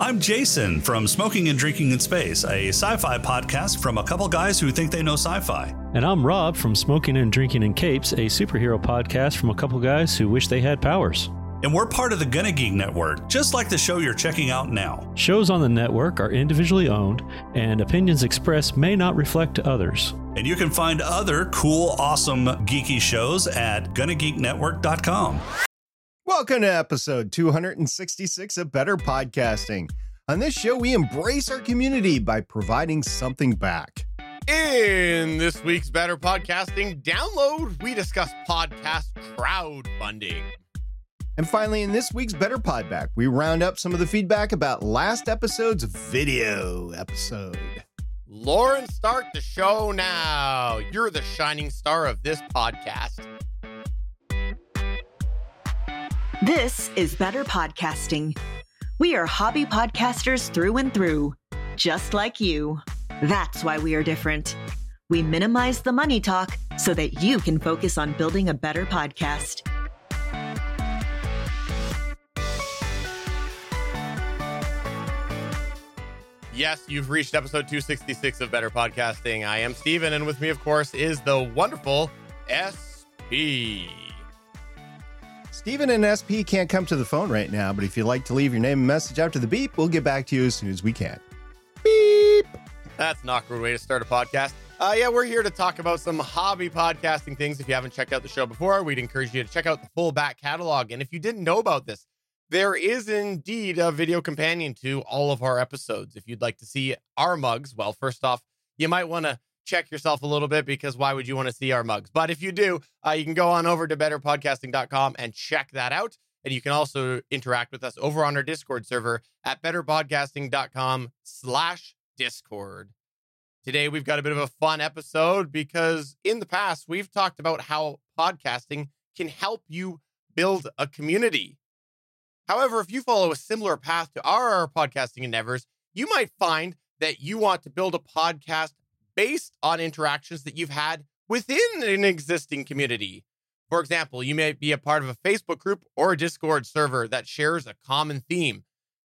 I'm Jason from Smoking and Drinking in Space, a sci fi podcast from a couple guys who think they know sci fi. And I'm Rob from Smoking and Drinking in Capes, a superhero podcast from a couple guys who wish they had powers. And we're part of the Gonna Geek Network, just like the show you're checking out now. Shows on the network are individually owned, and opinions expressed may not reflect others. And you can find other cool, awesome, geeky shows at GonnaGeekNetwork.com. Welcome to episode 266 of Better Podcasting. On this show, we embrace our community by providing something back. In this week's Better Podcasting download, we discuss podcast crowdfunding. And finally, in this week's Better Pod Back, we round up some of the feedback about last episode's video episode. Lauren, start the show now. You're the shining star of this podcast. This is Better Podcasting. We are hobby podcasters through and through, just like you. That's why we are different. We minimize the money talk so that you can focus on building a better podcast. Yes, you've reached episode 266 of Better Podcasting. I am Steven, and with me, of course, is the wonderful SP. Steven and SP can't come to the phone right now, but if you'd like to leave your name and message after the beep, we'll get back to you as soon as we can. Beep! That's an awkward way to start a podcast. Uh, yeah, we're here to talk about some hobby podcasting things. If you haven't checked out the show before, we'd encourage you to check out the full back catalog. And if you didn't know about this, there is indeed a video companion to all of our episodes. If you'd like to see our mugs, well, first off, you might want to check yourself a little bit because why would you want to see our mugs? But if you do, uh, you can go on over to betterpodcasting.com and check that out. And you can also interact with us over on our Discord server at betterpodcasting.com slash Discord. Today, we've got a bit of a fun episode because in the past, we've talked about how podcasting can help you build a community. However, if you follow a similar path to our podcasting endeavors, you might find that you want to build a podcast based on interactions that you've had within an existing community. For example, you may be a part of a Facebook group or a Discord server that shares a common theme.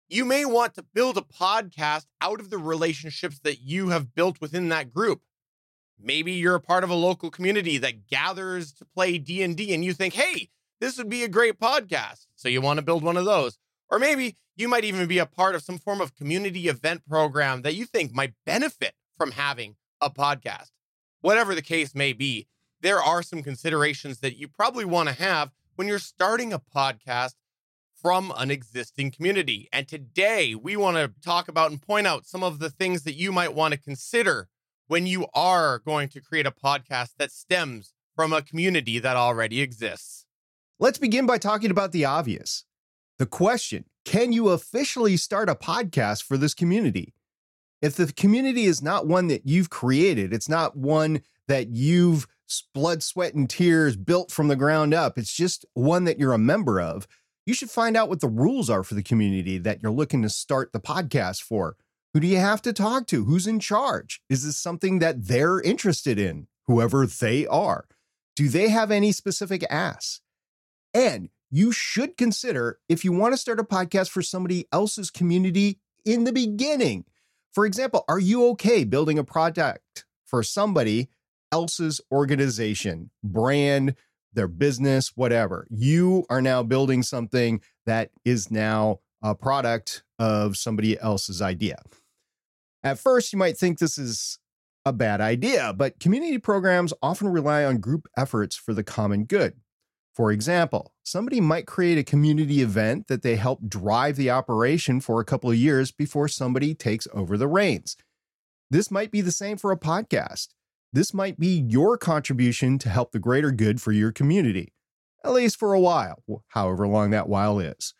You may want to build a podcast out of the relationships that you have built within that group. Maybe you're a part of a local community that gathers to play D&D and you think, "Hey, this would be a great podcast." So you want to build one of those. Or maybe you might even be a part of some form of community event program that you think might benefit from having a podcast. Whatever the case may be, there are some considerations that you probably want to have when you're starting a podcast from an existing community. And today we want to talk about and point out some of the things that you might want to consider when you are going to create a podcast that stems from a community that already exists. Let's begin by talking about the obvious. The question Can you officially start a podcast for this community? If the community is not one that you've created, it's not one that you've blood, sweat, and tears built from the ground up, it's just one that you're a member of, you should find out what the rules are for the community that you're looking to start the podcast for. Who do you have to talk to? Who's in charge? Is this something that they're interested in, whoever they are? Do they have any specific asks? And you should consider if you want to start a podcast for somebody else's community in the beginning. For example, are you okay building a product for somebody else's organization, brand, their business, whatever? You are now building something that is now a product of somebody else's idea. At first, you might think this is a bad idea, but community programs often rely on group efforts for the common good. For example, somebody might create a community event that they help drive the operation for a couple of years before somebody takes over the reins. This might be the same for a podcast. This might be your contribution to help the greater good for your community, at least for a while, however long that while is.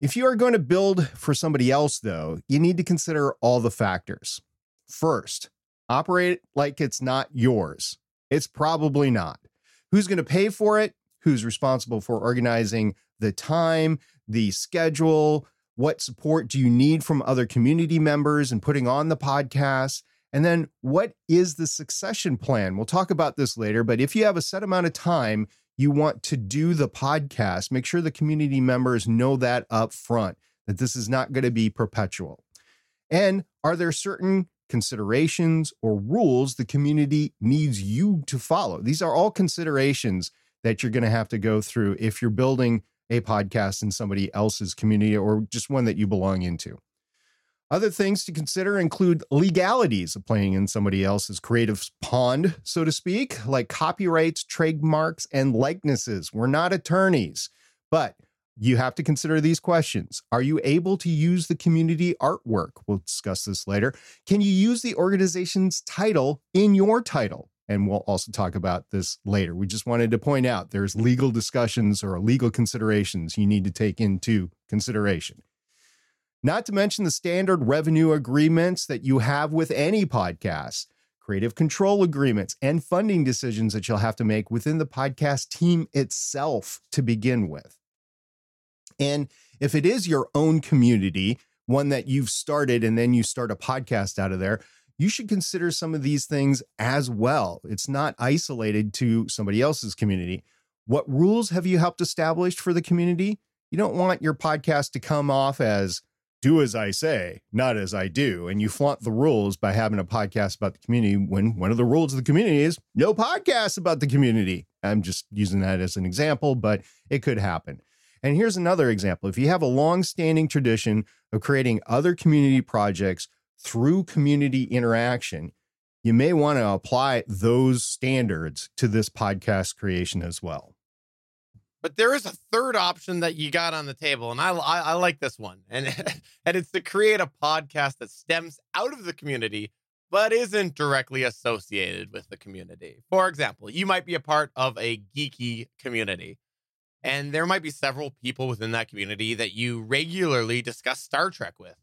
If you are going to build for somebody else, though, you need to consider all the factors. First, operate like it's not yours. It's probably not. Who's going to pay for it? Who's responsible for organizing the time, the schedule? What support do you need from other community members and putting on the podcast? And then what is the succession plan? We'll talk about this later, but if you have a set amount of time you want to do the podcast, make sure the community members know that up front. that this is not going to be perpetual? And are there certain considerations or rules the community needs you to follow? These are all considerations that you're going to have to go through if you're building a podcast in somebody else's community or just one that you belong into. Other things to consider include legalities of playing in somebody else's creative pond, so to speak, like copyrights, trademarks, and likenesses. We're not attorneys, but you have to consider these questions. Are you able to use the community artwork? We'll discuss this later. Can you use the organization's title in your title? And we'll also talk about this later. We just wanted to point out there's legal discussions or legal considerations you need to take into consideration. Not to mention the standard revenue agreements that you have with any podcast, creative control agreements, and funding decisions that you'll have to make within the podcast team itself to begin with. And if it is your own community, one that you've started and then you start a podcast out of there, you should consider some of these things as well. It's not isolated to somebody else's community. What rules have you helped establish for the community? You don't want your podcast to come off as do as I say, not as I do. And you flaunt the rules by having a podcast about the community when one of the rules of the community is no podcasts about the community. I'm just using that as an example, but it could happen. And here's another example. If you have a long-standing tradition of creating other community projects through community interaction, you may want to apply those standards to this podcast creation as well. But there is a third option that you got on the table, and I, I, I like this one, and and it's to create a podcast that stems out of the community but isn't directly associated with the community. For example, you might be a part of a geeky community, and there might be several people within that community that you regularly discuss Star Trek with.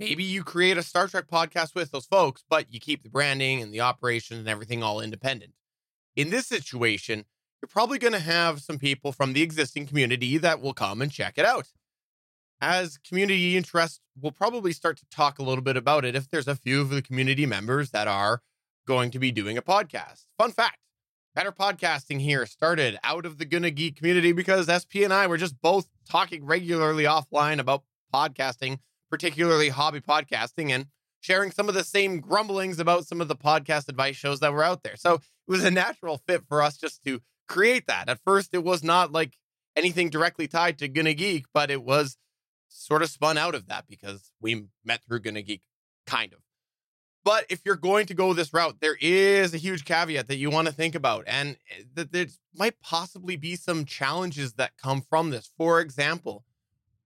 Maybe you create a Star Trek podcast with those folks, but you keep the branding and the operation and everything all independent. In this situation, you're probably going to have some people from the existing community that will come and check it out. As community interest, we'll probably start to talk a little bit about it if there's a few of the community members that are going to be doing a podcast. Fun fact Better Podcasting here started out of the Gonna Geek community because SP and I were just both talking regularly offline about podcasting, particularly hobby podcasting, and sharing some of the same grumblings about some of the podcast advice shows that were out there. So it was a natural fit for us just to create that. At first, it was not like anything directly tied to Gonna Geek, but it was sort of spun out of that because we met through Gonna Geek, kind of. But if you're going to go this route, there is a huge caveat that you want to think about, and eh, that there might possibly be some challenges that come from this. For example,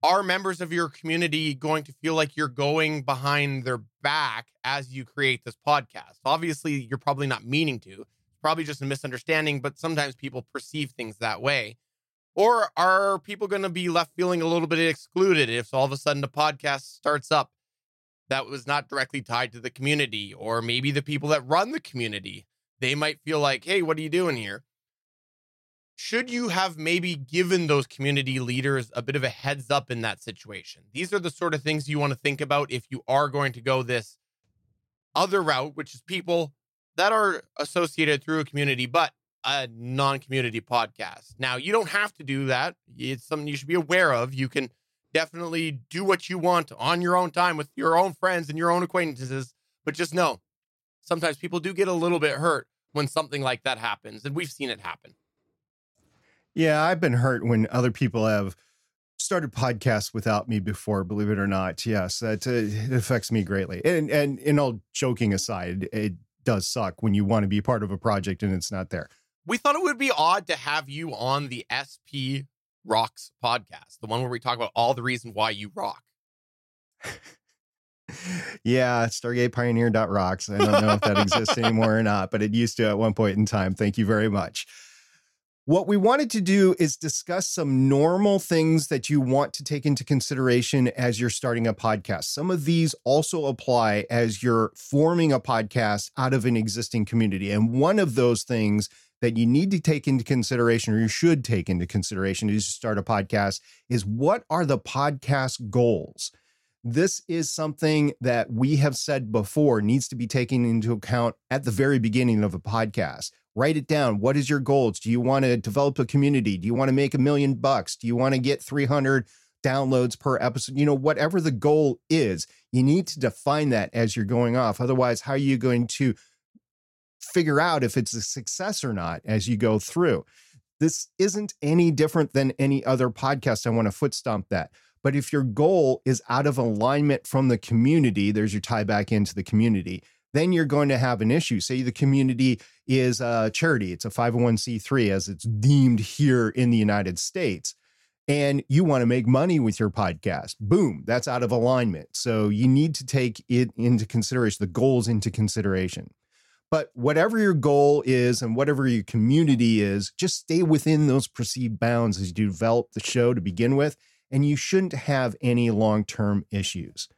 are members of your community going to feel like you're going behind their back as you create this podcast? Obviously, you're probably not meaning to probably just a misunderstanding, but sometimes people perceive things that way. Or are people going to be left feeling a little bit excluded if all of a sudden a podcast starts up that was not directly tied to the community? Or maybe the people that run the community, they might feel like, hey, what are you doing here? Should you have maybe given those community leaders a bit of a heads up in that situation? These are the sort of things you want to think about if you are going to go this other route, which is people that are associated through a community, but a non community podcast. Now, you don't have to do that. It's something you should be aware of. You can definitely do what you want on your own time with your own friends and your own acquaintances. But just know sometimes people do get a little bit hurt when something like that happens. And we've seen it happen. Yeah, I've been hurt when other people have started podcasts without me before, believe it or not. Yes, that uh, it affects me greatly. And and all joking aside, it does suck when you want to be part of a project and it's not there. We thought it would be odd to have you on the SP Rocks podcast, the one where we talk about all the reason why you rock. yeah, StargatePioneer.rocks. I don't know if that exists anymore or not, but it used to at one point in time. Thank you very much. What we wanted to do is discuss some normal things that you want to take into consideration as you're starting a podcast. Some of these also apply as you're forming a podcast out of an existing community. And one of those things that you need to take into consideration, or you should take into consideration as you start a podcast, is what are the podcast goals? This is something that we have said before needs to be taken into account at the very beginning of a podcast write it down. What is your goals? Do you want to develop a community? Do you want to make a million bucks? Do you want to get 300 downloads per episode, you know, whatever the goal is, you need to define that as you're going off. Otherwise, how are you going to figure out if it's a success or not as you go through? This isn't any different than any other podcast. I want to foot stomp that. But if your goal is out of alignment from the community, there's your tie back into the community, then you're going to have an issue. Say the community is a charity, it's a 501c3 as it's deemed here in the United States, and you want to make money with your podcast. Boom, that's out of alignment. So you need to take it into consideration, the goals into consideration. But whatever your goal is and whatever your community is, just stay within those perceived bounds as you develop the show to begin with and you shouldn't have any long term issues.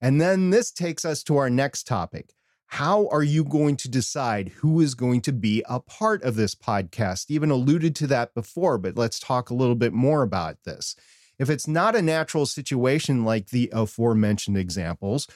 And then this takes us to our next topic. How are you going to decide who is going to be a part of this podcast? Even alluded to that before, but let's talk a little bit more about this. If it's not a natural situation like the aforementioned examples,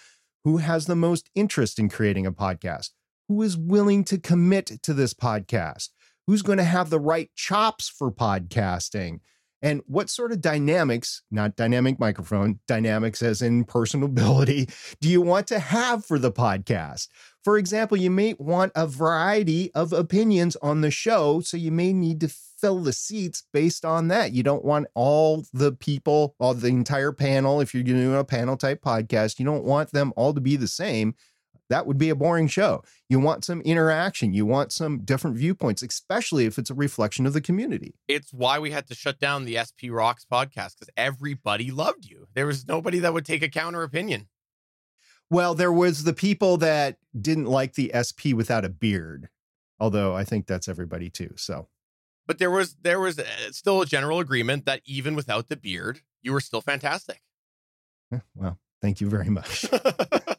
who has the most interest in creating a podcast? Who is willing to commit to this podcast? Who's going to have the right chops for podcasting? And what sort of dynamics, not dynamic microphone, dynamics as in personability, do you want to have for the podcast? For example, you may want a variety of opinions on the show. So you may need to fill the seats based on that. You don't want all the people, all the entire panel. If you're doing a panel type podcast, you don't want them all to be the same that would be a boring show. You want some interaction, you want some different viewpoints, especially if it's a reflection of the community. It's why we had to shut down the SP Rocks podcast because everybody loved you. There was nobody that would take a counter opinion. Well, there was the people that didn't like the SP without a beard, although I think that's everybody too. So, but there was there was uh, still a general agreement that even without the beard, you were still fantastic. Well, thank you very much.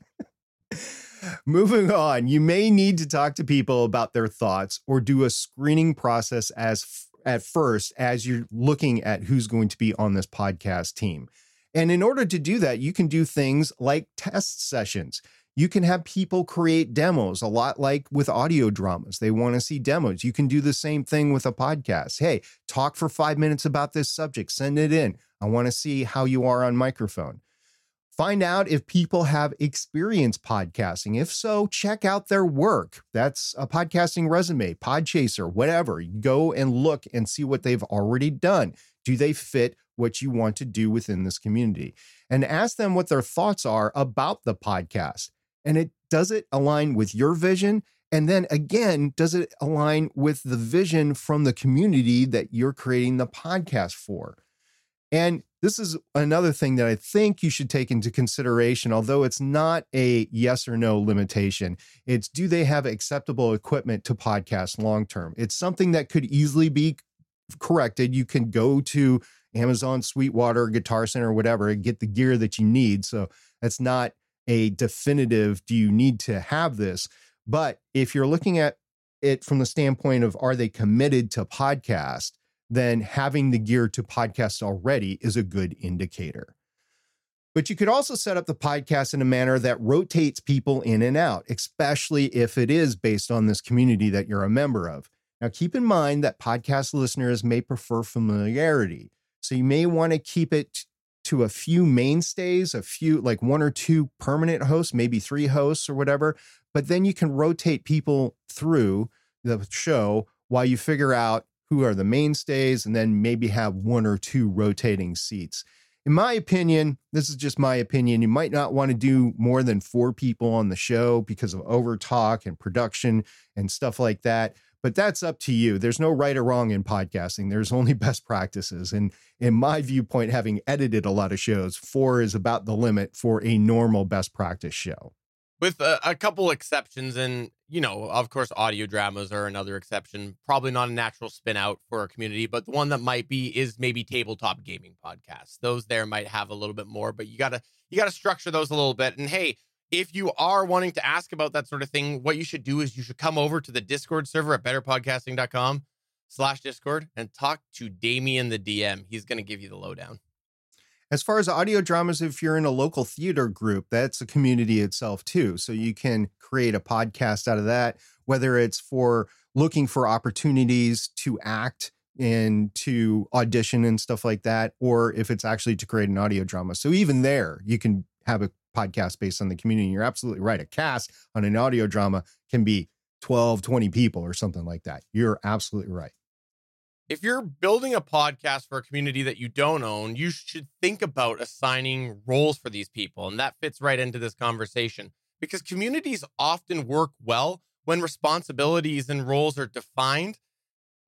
Moving on, you may need to talk to people about their thoughts or do a screening process as f- at first as you're looking at who's going to be on this podcast team. And in order to do that, you can do things like test sessions. You can have people create demos, a lot like with audio dramas. They want to see demos. You can do the same thing with a podcast. Hey, talk for five minutes about this subject, send it in. I want to see how you are on microphone. Find out if people have experience podcasting. If so, check out their work. That's a podcasting resume, Podchaser, whatever. Go and look and see what they've already done. Do they fit what you want to do within this community? And ask them what their thoughts are about the podcast. And it does it align with your vision? And then again, does it align with the vision from the community that you're creating the podcast for? And this is another thing that I think you should take into consideration, although it's not a yes or no limitation. It's do they have acceptable equipment to podcast long term? It's something that could easily be corrected. You can go to Amazon, Sweetwater, Guitar Center, whatever, and get the gear that you need. So that's not a definitive, do you need to have this? But if you're looking at it from the standpoint of are they committed to podcast, then having the gear to podcast already is a good indicator. But you could also set up the podcast in a manner that rotates people in and out, especially if it is based on this community that you're a member of. Now, keep in mind that podcast listeners may prefer familiarity. So you may want to keep it to a few mainstays, a few, like one or two permanent hosts, maybe three hosts or whatever. But then you can rotate people through the show while you figure out who are the mainstays, and then maybe have one or two rotating seats. In my opinion, this is just my opinion. You might not want to do more than four people on the show because of overtalk and production and stuff like that. But that's up to you. There's no right or wrong in podcasting. There's only best practices. And in my viewpoint, having edited a lot of shows, four is about the limit for a normal best practice show with a, a, couple exceptions and you know of course audio dramas are another exception probably not a natural spin out for a community but the one that might be is maybe tabletop gaming podcasts. Those there might have a little bit more but you gotta you gotta structure those a little bit and hey if you are wanting to ask about that sort of thing what you should do is you should come over to the discord server at betterpodcasting.com slash discord and talk to damien the dm he's to give you the lowdown as far as audio dramas, if you're in a local theater group, that's a community itself too. So you can create a podcast out of that, whether it's for looking for opportunities to act and to audition and stuff like that, or if it's actually to create an audio drama. So even there, you can have a podcast based on the community. You're absolutely right. A cast on an audio drama can be 12, 20 people or something like that. You're absolutely right. If you're building a podcast for a community that you don't own, you should think about assigning roles for these people. And that fits right into this conversation because communities often work well when responsibilities and roles are defined.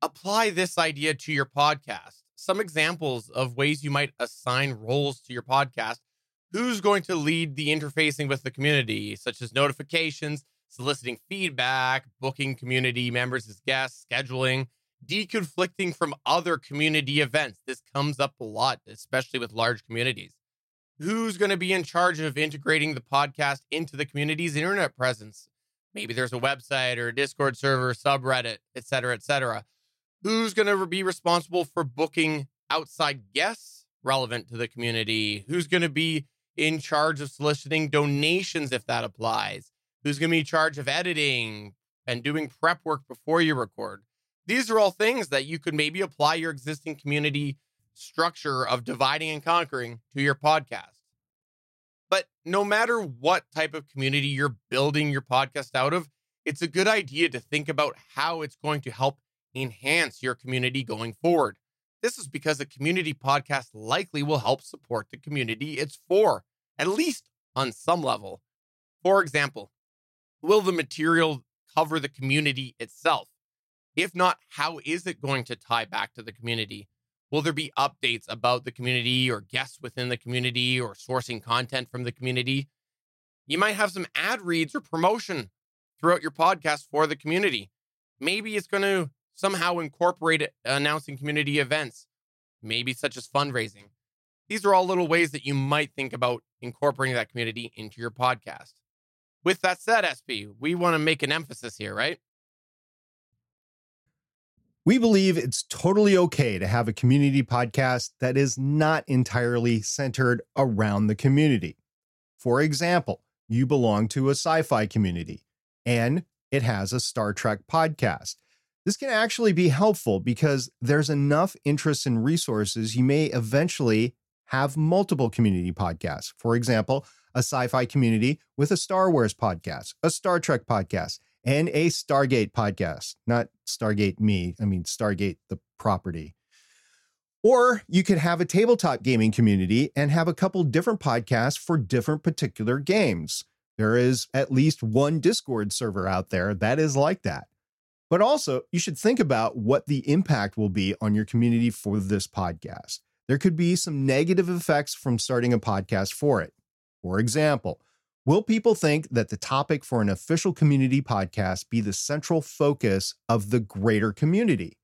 Apply this idea to your podcast. Some examples of ways you might assign roles to your podcast who's going to lead the interfacing with the community, such as notifications, soliciting feedback, booking community members as guests, scheduling, deconflicting from other community events. This comes up a lot, especially with large communities. Who's going to be in charge of integrating the podcast into the community's internet presence? Maybe there's a website or a Discord server, subreddit, et cetera, et cetera. Who's going to be responsible for booking outside guests relevant to the community? Who's going to be in charge of soliciting donations if that applies? Who's going to be in charge of editing and doing prep work before you record? These are all things that you could maybe apply your existing community structure of dividing and conquering to your podcast. But no matter what type of community you're building your podcast out of, it's a good idea to think about how it's going to help enhance your community going forward. This is because a community podcast likely will help support the community it's for, at least on some level. For example, will the material cover the community itself? If not, how is it going to tie back to the community? Will there be updates about the community or guests within the community or sourcing content from the community? You might have some ad reads or promotion throughout your podcast for the community. Maybe it's going to somehow incorporate announcing community events, maybe such as fundraising. These are all little ways that you might think about incorporating that community into your podcast. With that said, SP, we want to make an emphasis here, right? We believe it's totally okay to have a community podcast that is not entirely centered around the community. For example, you belong to a sci fi community and it has a Star Trek podcast. This can actually be helpful because there's enough interest and resources, you may eventually have multiple community podcasts. For example, a sci fi community with a Star Wars podcast, a Star Trek podcast, and a Stargate podcast. Not Stargate me, I mean Stargate the property. Or you could have a tabletop gaming community and have a couple different podcasts for different particular games. There is at least one Discord server out there that is like that. But also, you should think about what the impact will be on your community for this podcast. There could be some negative effects from starting a podcast for it. For example, will people think that the topic for an official community podcast be the central focus of the greater community?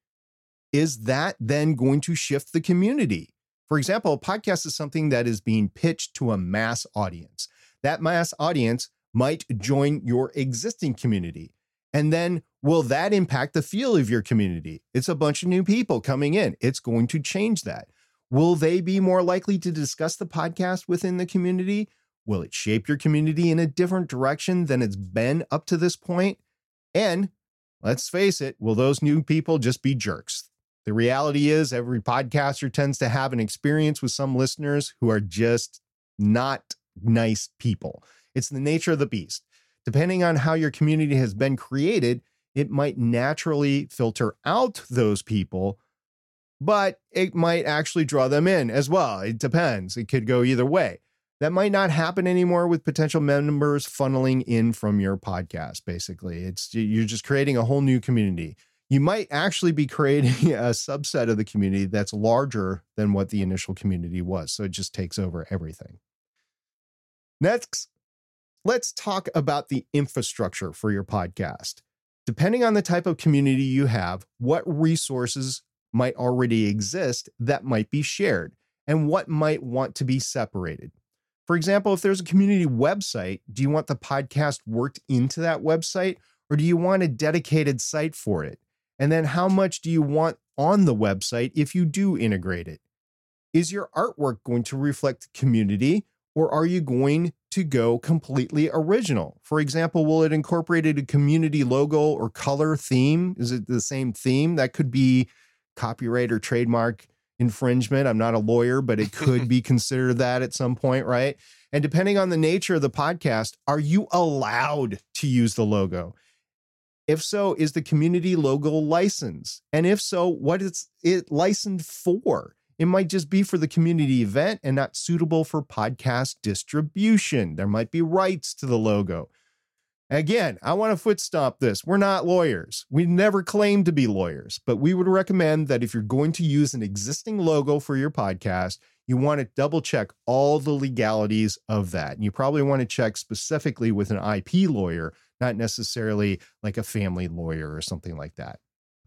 Is that then going to shift the community? For example, a podcast is something that is being pitched to a mass audience. That mass audience might join your existing community. And then will that impact the feel of your community? It's a bunch of new people coming in. It's going to change that. Will they be more likely to discuss the podcast within the community? Will it shape your community in a different direction than it's been up to this point? And let's face it, will those new people just be jerks? The reality is, every podcaster tends to have an experience with some listeners who are just not nice people. It's the nature of the beast. Depending on how your community has been created, it might naturally filter out those people, but it might actually draw them in as well. It depends. It could go either way. That might not happen anymore with potential members funneling in from your podcast, basically. It's you're just creating a whole new community. You might actually be creating a subset of the community that's larger than what the initial community was. So it just takes over everything. Next, let's talk about the infrastructure for your podcast. Depending on the type of community you have, what resources might already exist that might be shared and what might want to be separated. For example, if there's a community website, do you want the podcast worked into that website or do you want a dedicated site for it? And then how much do you want on the website if you do integrate it? Is your artwork going to reflect community or are you going to go completely original? For example, will it incorporate a community logo or color theme? Is it the same theme? That could be copyright or trademark infringement. I'm not a lawyer, but it could be considered that at some point, right? And depending on the nature of the podcast, are you allowed to use the logo? If so, is the community logo licensed? And if so, what is it licensed for? It might just be for the community event and not suitable for podcast distribution. There might be rights to the logo. Again, I want to foot stomp this. We're not lawyers. We never claim to be lawyers, but we would recommend that if you're going to use an existing logo for your podcast, you want to double check all the legalities of that. And you probably want to check specifically with an IP lawyer, not necessarily like a family lawyer or something like that.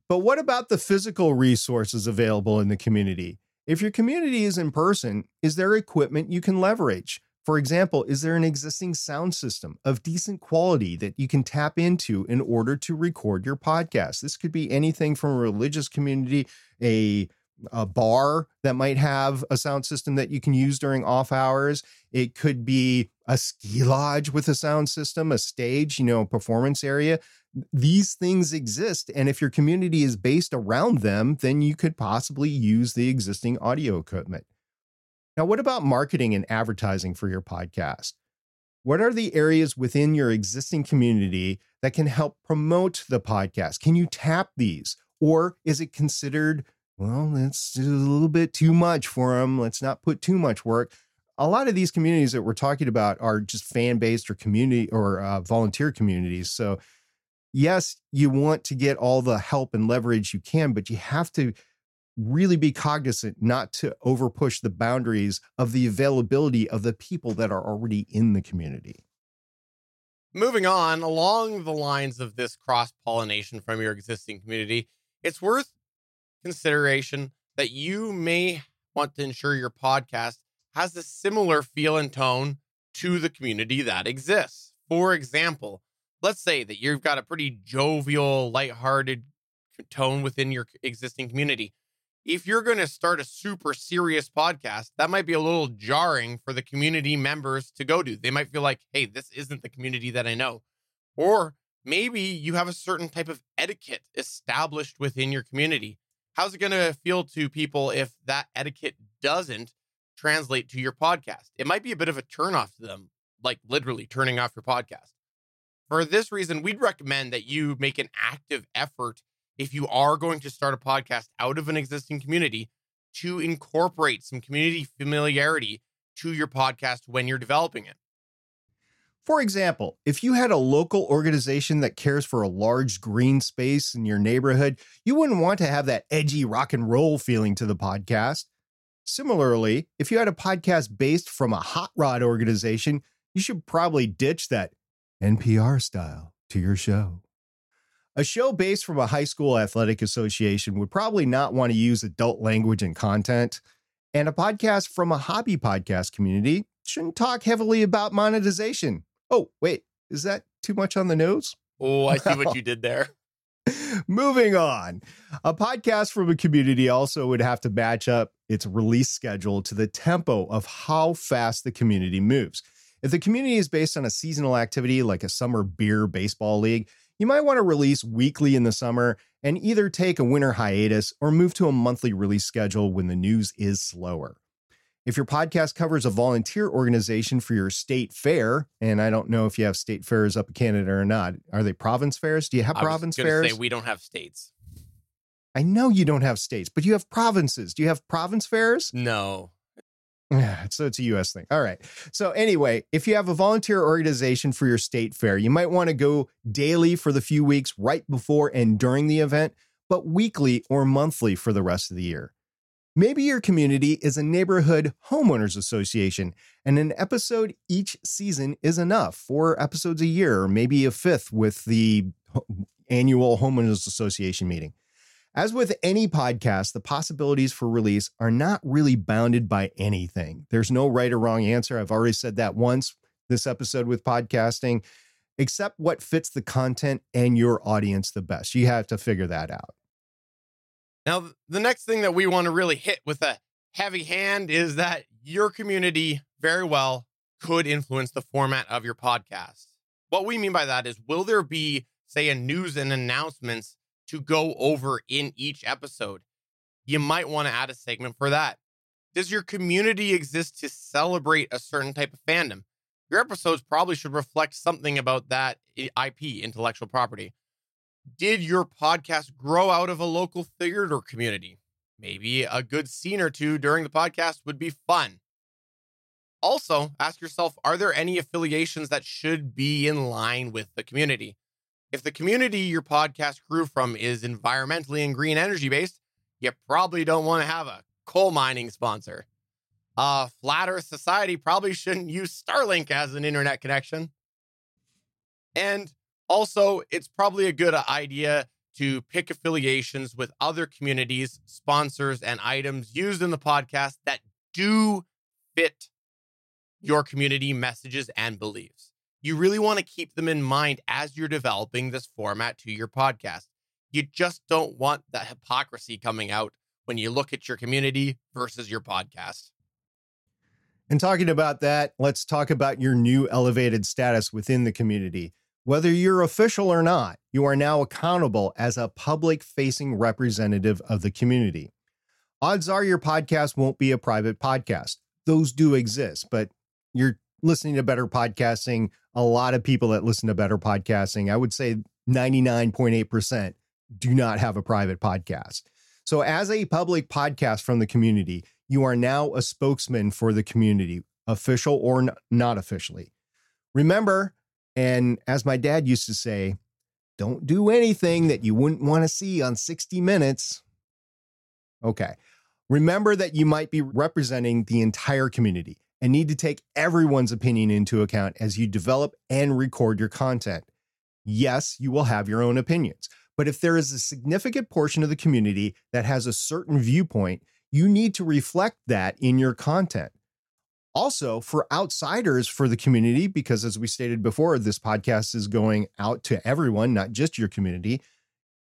But what about the physical resources available in the community? If your community is in person, is there equipment you can leverage? For example, is there an existing sound system of decent quality that you can tap into in order to record your podcast? This could be anything from a religious community, a a bar that might have a sound system that you can use during off hours. It could be a ski lodge with a sound system, a stage, you know, performance area. These things exist. And if your community is based around them, then you could possibly use the existing audio equipment. Now, what about marketing and advertising for your podcast? What are the areas within your existing community that can help promote the podcast? Can you tap these? Or is it considered, well, it's a little bit too much for them. Let's not put too much work. A lot of these communities that we're talking about are just fan based or community or uh, volunteer communities. So, yes, you want to get all the help and leverage you can, but you have to really be cognizant not to overpush the boundaries of the availability of the people that are already in the community. Moving on, along the lines of this cross pollination from your existing community, it's worth consideration that you may want to ensure your podcast has a similar feel and tone to the community that exists. For example, let's say that you've got a pretty jovial, lighthearted tone within your existing community if you're going to start a super serious podcast, that might be a little jarring for the community members to go to. They might feel like, hey, this isn't the community that I know. Or maybe you have a certain type of etiquette established within your community. How's it going to feel to people if that etiquette doesn't translate to your podcast? It might be a bit of a turnoff to them, like literally turning off your podcast. For this reason, we'd recommend that you make an active effort if you are going to start a podcast out of an existing community, to incorporate some community familiarity to your podcast when you're developing it. For example, if you had a local organization that cares for a large green space in your neighborhood, you wouldn't want to have that edgy rock and roll feeling to the podcast. Similarly, if you had a podcast based from a hot rod organization, you should probably ditch that NPR style to your show. A show based from a high school athletic association would probably not want to use adult language and content. And a podcast from a hobby podcast community shouldn't talk heavily about monetization. Oh, wait, is that too much on the nose? Oh, I see what you did there. Moving on. A podcast from a community also would have to match up its release schedule to the tempo of how fast the community moves. If the community is based on a seasonal activity like a summer beer baseball league, you might want to release weekly in the summer and either take a winter hiatus or move to a monthly release schedule when the news is slower. If your podcast covers a volunteer organization for your state fair, and I don't know if you have state fairs up in Canada or not, are they province fairs? Do you have I province fairs? Say we don't have states. I know you don't have states, but you have provinces. Do you have province fairs? No. Yeah, so it's a US thing. All right. So, anyway, if you have a volunteer organization for your state fair, you might want to go daily for the few weeks right before and during the event, but weekly or monthly for the rest of the year. Maybe your community is a neighborhood homeowners association, and an episode each season is enough, four episodes a year, or maybe a fifth with the annual homeowners association meeting. As with any podcast, the possibilities for release are not really bounded by anything. There's no right or wrong answer. I've already said that once this episode with podcasting, except what fits the content and your audience the best. You have to figure that out. Now, the next thing that we want to really hit with a heavy hand is that your community very well could influence the format of your podcast. What we mean by that is, will there be, say, a news and announcements to go over in each episode. you might want to add a segment for that. Does your community exist to celebrate a certain type of fandom? Your episodes probably should reflect something about that IP, intellectual property. Did your podcast grow out of a local theater community? Maybe a good scene or two during the podcast would be fun. Also, ask yourself are there any affiliations that should be in line with the community? If the community your podcast grew from is environmentally and green energy based, you probably don't want to have a coal mining sponsor. A flat Earth society probably shouldn't use Starlink as an internet connection. And also, it's probably a good idea to pick affiliations with other communities, sponsors, and items used in the podcast that do fit your community messages and beliefs. You really want to keep them in mind as you're developing this format to your podcast. You just don't want that hypocrisy coming out when you look at your community versus your podcast. And talking about that, let's talk about your new elevated status within the community. Whether you're official or not, you are now accountable as a public facing representative of the community. Odds are your podcast won't be a private podcast. Those do exist, but you're listening to better podcasting. A lot of people that listen to better podcasting, I would say 99.8% do not have a private podcast. So, as a public podcast from the community, you are now a spokesman for the community, official or not officially. Remember, and as my dad used to say, don't do anything that you wouldn't want to see on 60 Minutes. Okay. Remember that you might be representing the entire community and need to take everyone's opinion into account as you develop and record your content. Yes, you will have your own opinions, but if there is a significant portion of the community that has a certain viewpoint, you need to reflect that in your content. Also, for outsiders for the community, because as we stated before, this podcast is going out to everyone, not just your community,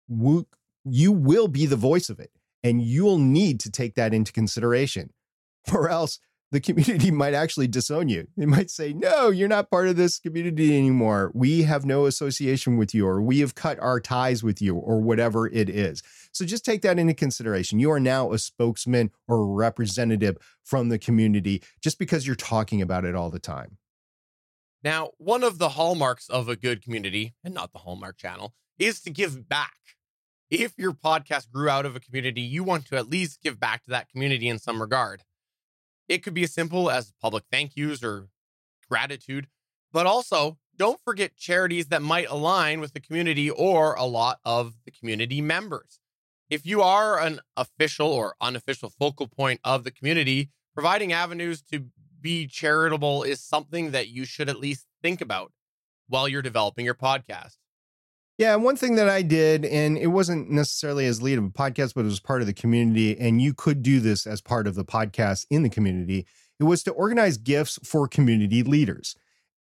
you will be the voice of it and you'll need to take that into consideration. Or else the community might actually disown you. They might say, No, you're not part of this community anymore. We have no association with you, or we have cut our ties with you, or whatever it is. So just take that into consideration. You are now a spokesman or representative from the community just because you're talking about it all the time. Now, one of the hallmarks of a good community, and not the Hallmark channel, is to give back. If your podcast grew out of a community, you want to at least give back to that community in some regard. It could be as simple as public thank yous or gratitude, but also don't forget charities that might align with the community or a lot of the community members. If you are an official or unofficial focal point of the community, providing avenues to be charitable is something that you should at least think about while you're developing your podcast. Yeah, one thing that I did, and it wasn't necessarily as lead of a podcast, but it was part of the community, and you could do this as part of the podcast in the community. It was to organize gifts for community leaders.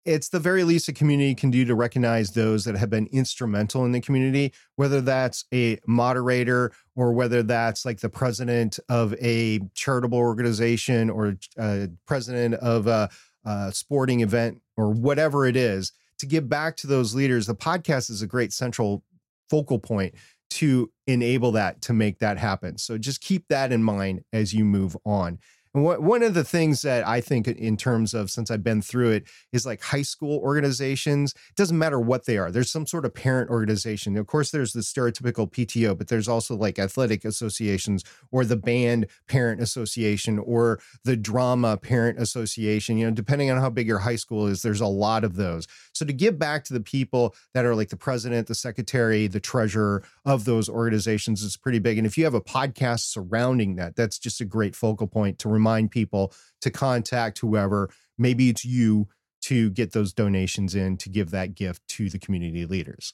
It's the very least a community can do to recognize those that have been instrumental in the community, whether that's a moderator or whether that's like the president of a charitable organization or uh, president of a, a sporting event or whatever it is to give back to those leaders, the podcast is a great central focal point to enable that to make that happen. So just keep that in mind as you move on. One of the things that I think, in terms of since I've been through it, is like high school organizations. It doesn't matter what they are. There's some sort of parent organization. Of course, there's the stereotypical PTO, but there's also like athletic associations or the band parent association or the drama parent association. You know, depending on how big your high school is, there's a lot of those. So to give back to the people that are like the president, the secretary, the treasurer of those organizations is pretty big. And if you have a podcast surrounding that, that's just a great focal point to remind people to contact whoever. Maybe it's you to get those donations in to give that gift to the community leaders.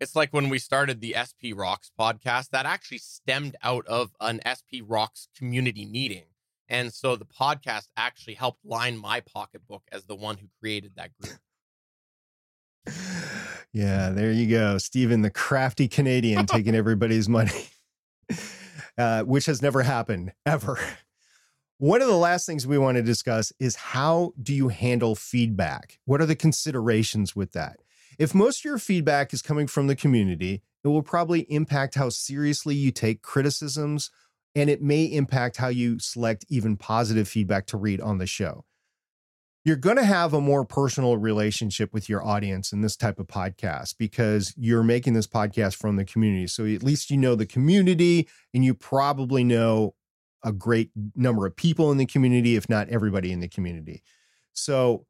It's like when we started the SP Rocks podcast, that actually stemmed out of an SP Rocks community meeting. And so the podcast actually helped line my pocketbook as the one who created that group. Yeah, there you go. Stephen, the crafty Canadian taking everybody's money, uh, which has never happened ever. One of the last things we want to discuss is how do you handle feedback? What are the considerations with that? If most of your feedback is coming from the community, it will probably impact how seriously you take criticisms and it may impact how you select even positive feedback to read on the show. You're going to have a more personal relationship with your audience in this type of podcast because you're making this podcast from the community. So at least you know the community and you probably know a great number of people in the community, if not everybody in the community. So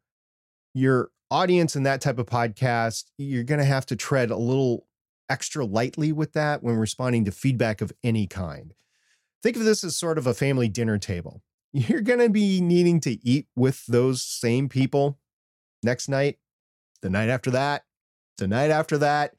your audience in that type of podcast, you're going to have to tread a little extra lightly with that when responding to feedback of any kind. Think of this as sort of a family dinner table. You're going to be needing to eat with those same people next night, the night after that, the night after that.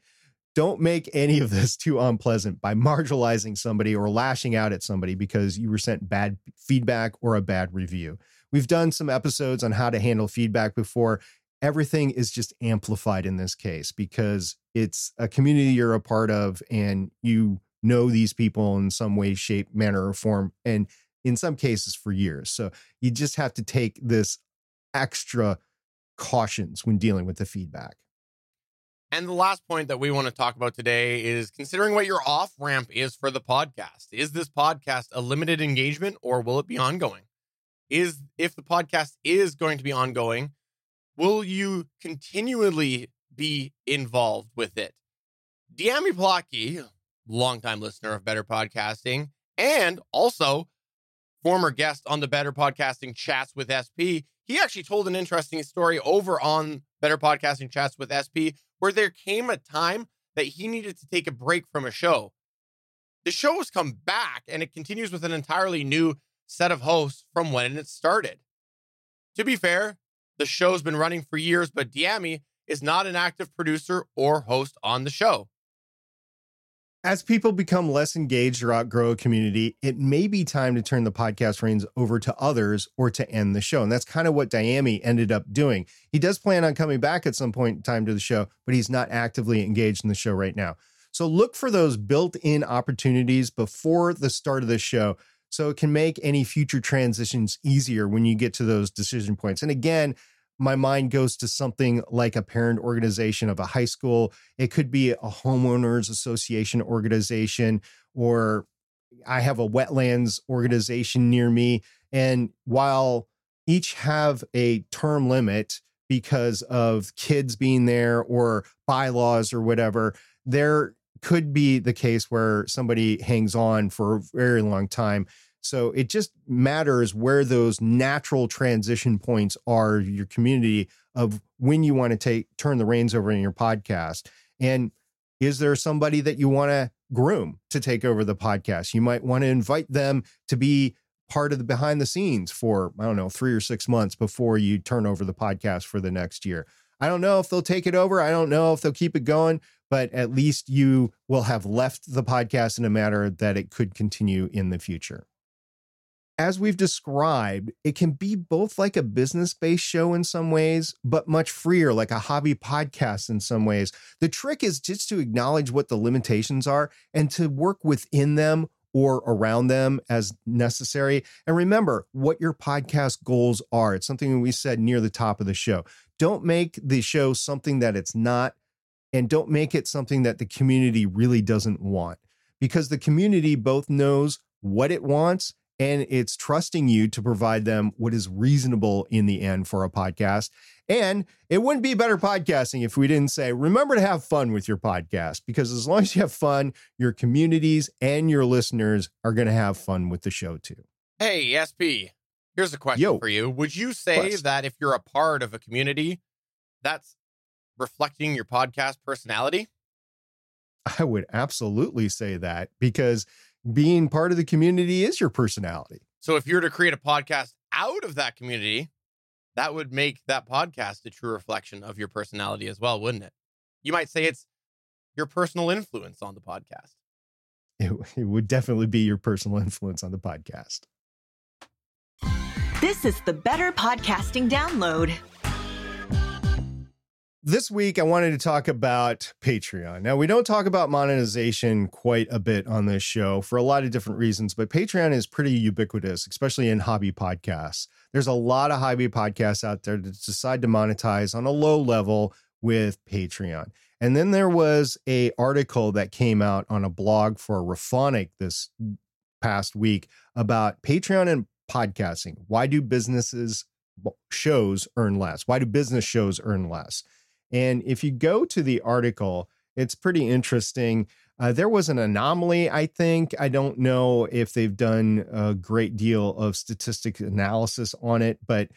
Don't make any of this too unpleasant by marginalizing somebody or lashing out at somebody because you were sent bad feedback or a bad review. We've done some episodes on how to handle feedback before. Everything is just amplified in this case because it's a community you're a part of and you know these people in some way, shape, manner, or form, and in some cases for years. So you just have to take this extra cautions when dealing with the feedback. And the last point that we want to talk about today is considering what your off ramp is for the podcast. Is this podcast a limited engagement or will it be ongoing? Is if the podcast is going to be ongoing, will you continually be involved with it? Diami Plaki, longtime listener of Better Podcasting, and also former guest on the Better Podcasting Chats with SP, he actually told an interesting story over on Better Podcasting Chats with SP, where there came a time that he needed to take a break from a show. The show has come back and it continues with an entirely new set of hosts from when it started. To be fair, the show's been running for years, but Diami is not an active producer or host on the show. As people become less engaged or outgrow a community, it may be time to turn the podcast reins over to others or to end the show. And that's kind of what Diami ended up doing. He does plan on coming back at some point in time to the show, but he's not actively engaged in the show right now. So look for those built in opportunities before the start of the show so it can make any future transitions easier when you get to those decision points. And again, my mind goes to something like a parent organization of a high school. It could be a homeowners association organization, or I have a wetlands organization near me. And while each have a term limit because of kids being there or bylaws or whatever, there could be the case where somebody hangs on for a very long time. So it just matters where those natural transition points are your community of when you want to take turn the reins over in your podcast. And is there somebody that you want to groom to take over the podcast? You might want to invite them to be part of the behind the scenes for I don't know, 3 or 6 months before you turn over the podcast for the next year. I don't know if they'll take it over. I don't know if they'll keep it going, but at least you will have left the podcast in a manner that it could continue in the future as we've described, it can be both like a business based show in some ways, but much freer, like a hobby podcast in some ways. The trick is just to acknowledge what the limitations are and to work within them or around them as necessary. And remember what your podcast goals are. It's something we said near the top of the show. Don't make the show something that it's not, and don't make it something that the community really doesn't want, because the community both knows what it wants and it's trusting you to provide them what is reasonable in the end for a podcast. And it wouldn't be better podcasting if we didn't say, remember to have fun with your podcast, because as long as you have fun, your communities and your listeners are going to have fun with the show too. Hey, SP, here's a question Yo, for you. Would you say quest. that if you're a part of a community, that's reflecting your podcast personality? I would absolutely say that because being part of the community is your personality. So if you're to create a podcast out of that community, that would make that podcast a true reflection of your personality as well, wouldn't it? You might say it's your personal influence on the podcast. It, it would definitely be your personal influence on the podcast. This is the Better Podcasting Download. This week, I wanted to talk about Patreon. Now, we don't talk about monetization quite a bit on this show for a lot of different reasons, but Patreon is pretty ubiquitous, especially in hobby podcasts. There's a lot of hobby podcasts out there that decide to monetize on a low level with Patreon. And then there was a article that came out on a blog for Rephonic this past week about Patreon and podcasting. Why do businesses shows earn less? Why do business shows earn less? And if you go to the article, it's pretty interesting. Uh, there was an anomaly, I think. I don't know if they've done a great deal of statistic analysis on it, but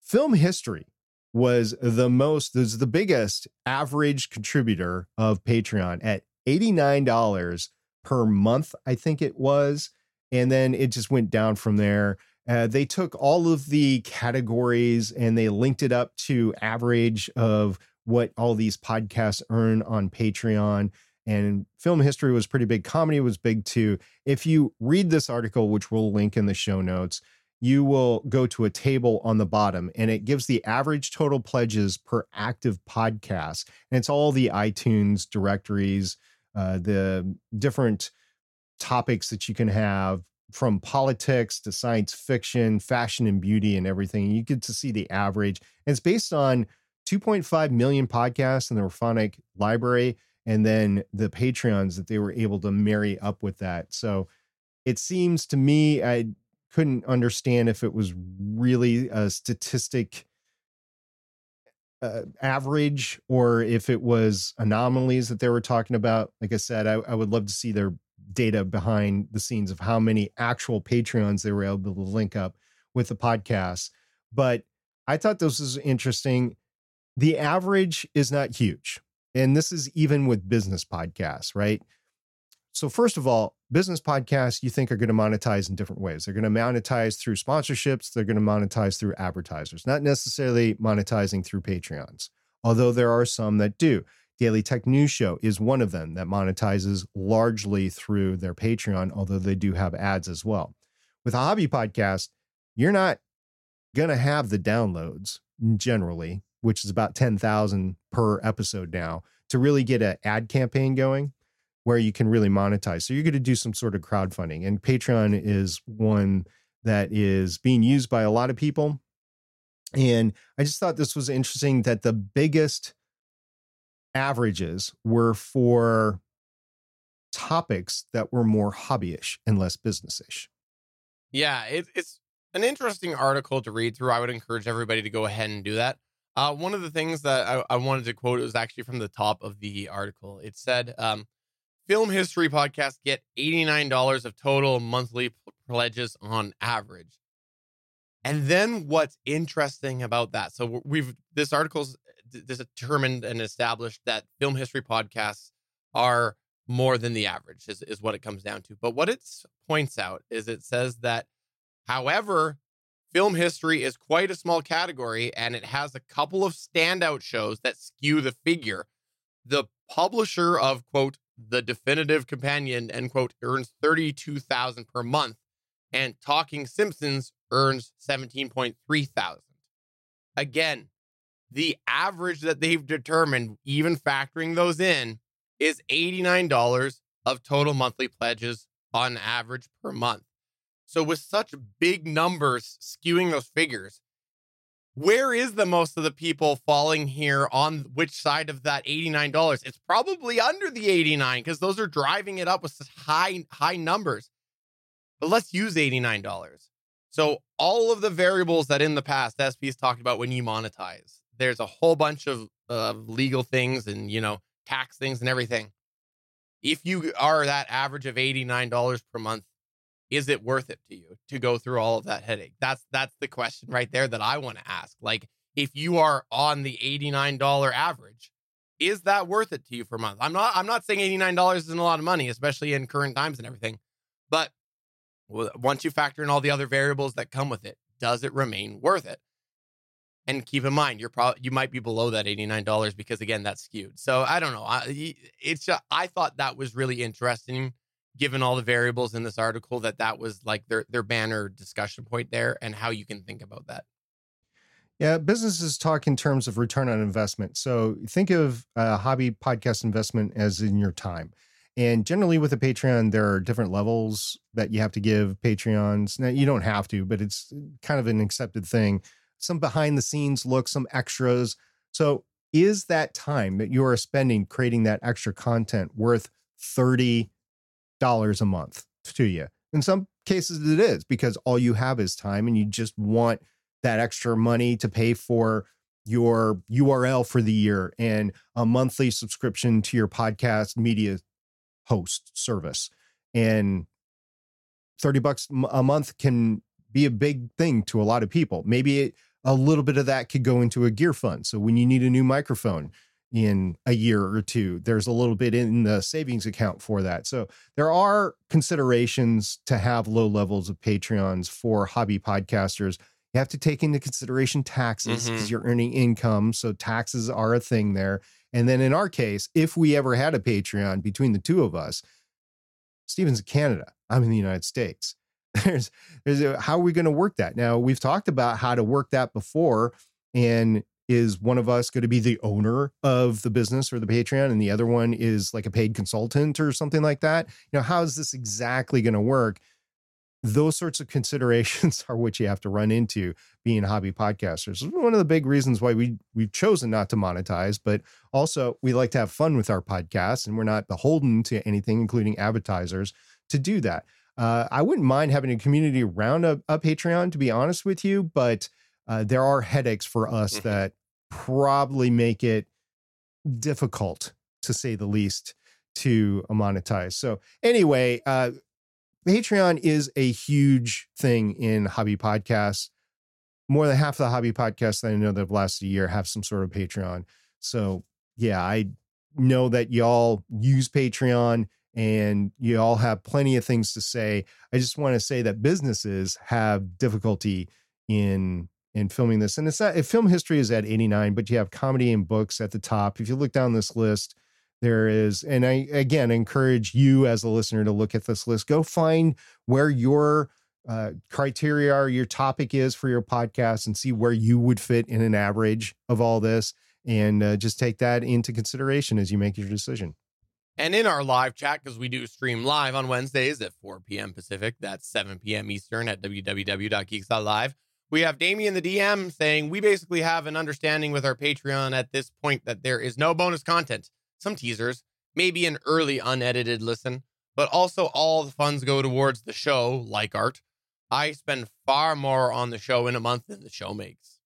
film history was the most, was the biggest average contributor of Patreon at $89 per month, I think it was. And then it just went down from there. Uh, they took all of the categories and they linked it up to average of what all these podcasts earn on Patreon. And film history was pretty big. Comedy was big too. If you read this article, which we'll link in the show notes, you will go to a table on the bottom and it gives the average total pledges per active podcast. And it's all the iTunes directories, uh, the different topics that you can have from politics to science fiction, fashion and beauty, and everything. You get to see the average. And it's based on 2.5 million podcasts in the Rephonic library and then the Patreons that they were able to marry up with that. So it seems to me, I couldn't understand if it was really a statistic uh, average or if it was anomalies that they were talking about. Like I said, I, I would love to see their data behind the scenes of how many actual Patreons they were able to link up with the podcast. But I thought this was interesting. The average is not huge. And this is even with business podcasts, right? So, first of all, business podcasts you think are going to monetize in different ways. They're going to monetize through sponsorships, they're going to monetize through advertisers, not necessarily monetizing through Patreons, although there are some that do. Daily Tech News Show is one of them that monetizes largely through their Patreon, although they do have ads as well. With a hobby podcast, you're not going to have the downloads generally, which is about 10,000 per episode now, to really get an ad campaign going where you can really monetize. So you're going to do some sort of crowdfunding. And Patreon is one that is being used by a lot of people. And I just thought this was interesting that the biggest averages were for topics that were more hobbyish and less businessish. Yeah, it, it's an interesting article to read through. I would encourage everybody to go ahead and do that. Uh, one of the things that I, I, wanted to quote was actually from the top of the article. It said, um, Film History podcasts get $89 of total monthly pledges on average. And then what's interesting about that? So we've this article's determined and established that film history podcasts are more than the average is, is what it comes down to. But what it points out is it says that, however, film history is quite a small category and it has a couple of standout shows that skew the figure. The publisher of quote the definitive companion, end quote, earns 32,000 per month, and Talking Simpsons earns 17.3 thousand. Again, the average that they've determined, even factoring those in, is $89 of total monthly pledges on average per month. So, with such big numbers skewing those figures, where is the most of the people falling here on which side of that $89 it's probably under the 89 because those are driving it up with high high numbers. But let's use $89 so all of the variables that in the past SP's talked about when you monetize there's a whole bunch of uh, legal things and you know tax things and everything. If you are that average of $89 per month is it worth it to you to go through all of that headache? That's that's the question right there that I want to ask. Like if you are on the $89 average, is that worth it to you for a month? I'm not I'm not saying $89 isn't a lot of money, especially in current times and everything. But once you factor in all the other variables that come with it, does it remain worth it? And keep in mind, you're probably you might be below that eighty nine dollars because again that's skewed. So I don't know. I, it's just, I thought that was really interesting given all the variables in this article that that was like their their banner discussion point there and how you can think about that. Yeah businesses talk in terms of return on investment. So think of a hobby podcast investment as in your time. And generally with a patreon there are different levels that you have to give patreons. Now you don't have to but it's kind of an accepted thing. Some behind the scenes look some extras. So is that time that you are spending creating that extra content worth 30 dollars a month to you. In some cases, it is because all you have is time and you just want that extra money to pay for your URL for the year and a monthly subscription to your podcast media host service. And 30 bucks a month can be a big thing to a lot of people. Maybe it, a little bit of that could go into a gear fund. So when you need a new microphone in a year or two, there's a little bit in the savings account for that. So there are considerations to have low levels of Patreons for hobby podcasters. You have to take into consideration taxes because Mhm. you're earning income. So taxes are a thing there. And then in our case, if we ever had a Patreon between the two of us, Steven's in Canada. I'm in the United States. There's, there's a, how are we going to work that? Now we've talked about how to work that before, and is one of us going to be the owner of the business or the Patreon, and the other one is like a paid consultant or something like that? You know, how is this exactly going to work? Those sorts of considerations are what you have to run into being hobby podcasters. One of the big reasons why we we've chosen not to monetize, but also we like to have fun with our podcast, and we're not beholden to anything, including advertisers, to do that. Uh, I wouldn't mind having a community around a, a Patreon, to be honest with you, but uh, there are headaches for us Mhm. that probably make it difficult, to say the least, to monetize. So, anyway, uh, Patreon is a huge thing in hobby podcasts. More than half of the hobby podcasts that I know that have lasted a year have some sort of Patreon. So, yeah, I know that y'all use Patreon and you all have plenty of things to say. I just want to say that businesses have difficulty in in filming this, and it's not. Film history is at eighty nine, but you have comedy and books at the top. If you look down this list, there is, and I again encourage you as a listener to look at this list. Go find where your uh, criteria or your topic is for your podcast, and see where you would fit in an average of all this, and uh, just take that into consideration as you make your decision. And in our live chat, because we do stream live on Wednesdays at 4 p.m. Pacific, that's 7 p.m. Eastern at www.geeks.live. We have Damien the DM saying we basically have an understanding with our Patreon at this point that there is no bonus content, some teasers, maybe an early unedited listen, but also all the funds go towards the show, like art. I spend far more on the show in a month than the show makes.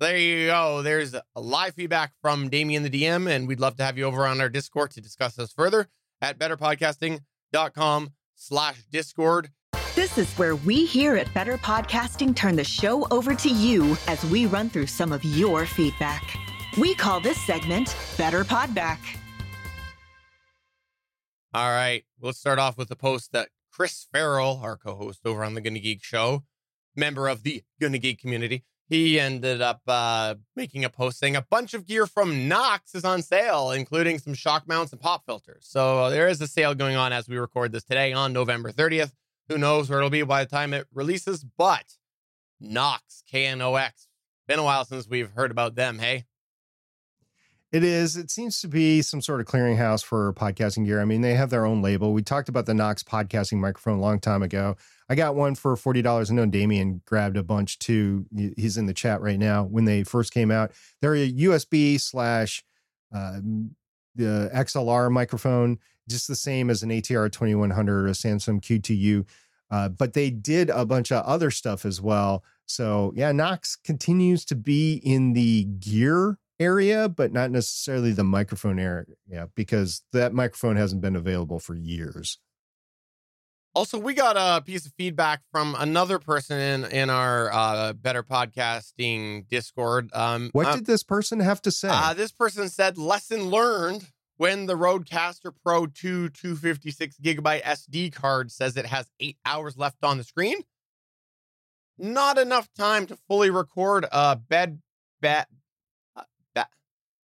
There you go. There's live feedback from Damien the DM, and we'd love to have you over on our Discord to discuss this further at betterpodcasting.com slash Discord. This is where we here at Better Podcasting turn the show over to you as we run through some of your feedback. We call this segment Better Podback. All right, let's start off with a post that Chris Farrell, our co-host over on the Gonna Geek show, member of the Gonna Geek community, he ended up uh, making a post saying a bunch of gear from Knox is on sale, including some shock mounts and pop filters. So there is a sale going on as we record this today on November 30th. Who knows where it'll be by the time it releases? But Knox, K N O X. Been a while since we've heard about them. Hey, It is. It seems to be some sort of clearinghouse for podcasting gear. I mean, they have their own label. We talked about the Knox podcasting microphone a long time ago. I got one for forty dollars. I know Damien grabbed a bunch too. He's in the chat right now. When they first came out, they're a USB slash uh, the XLR microphone, just the same as an ATR twenty one hundred or a Samson Q2U. Uh, but they did a bunch of other stuff as well. So yeah, Knox continues to be in the gear area, but not necessarily the microphone area because that microphone hasn't been available for years. Also, we got a piece of feedback from another person in in our uh, Better Podcasting Discord. Um, What uh, did this person have to say? uh, this person said? Lesson learned when the Rodecaster Pro 2 256 gigabyte SD card says it has eight hours left on the screen. Not enough time to fully record a bed bat uh, ba-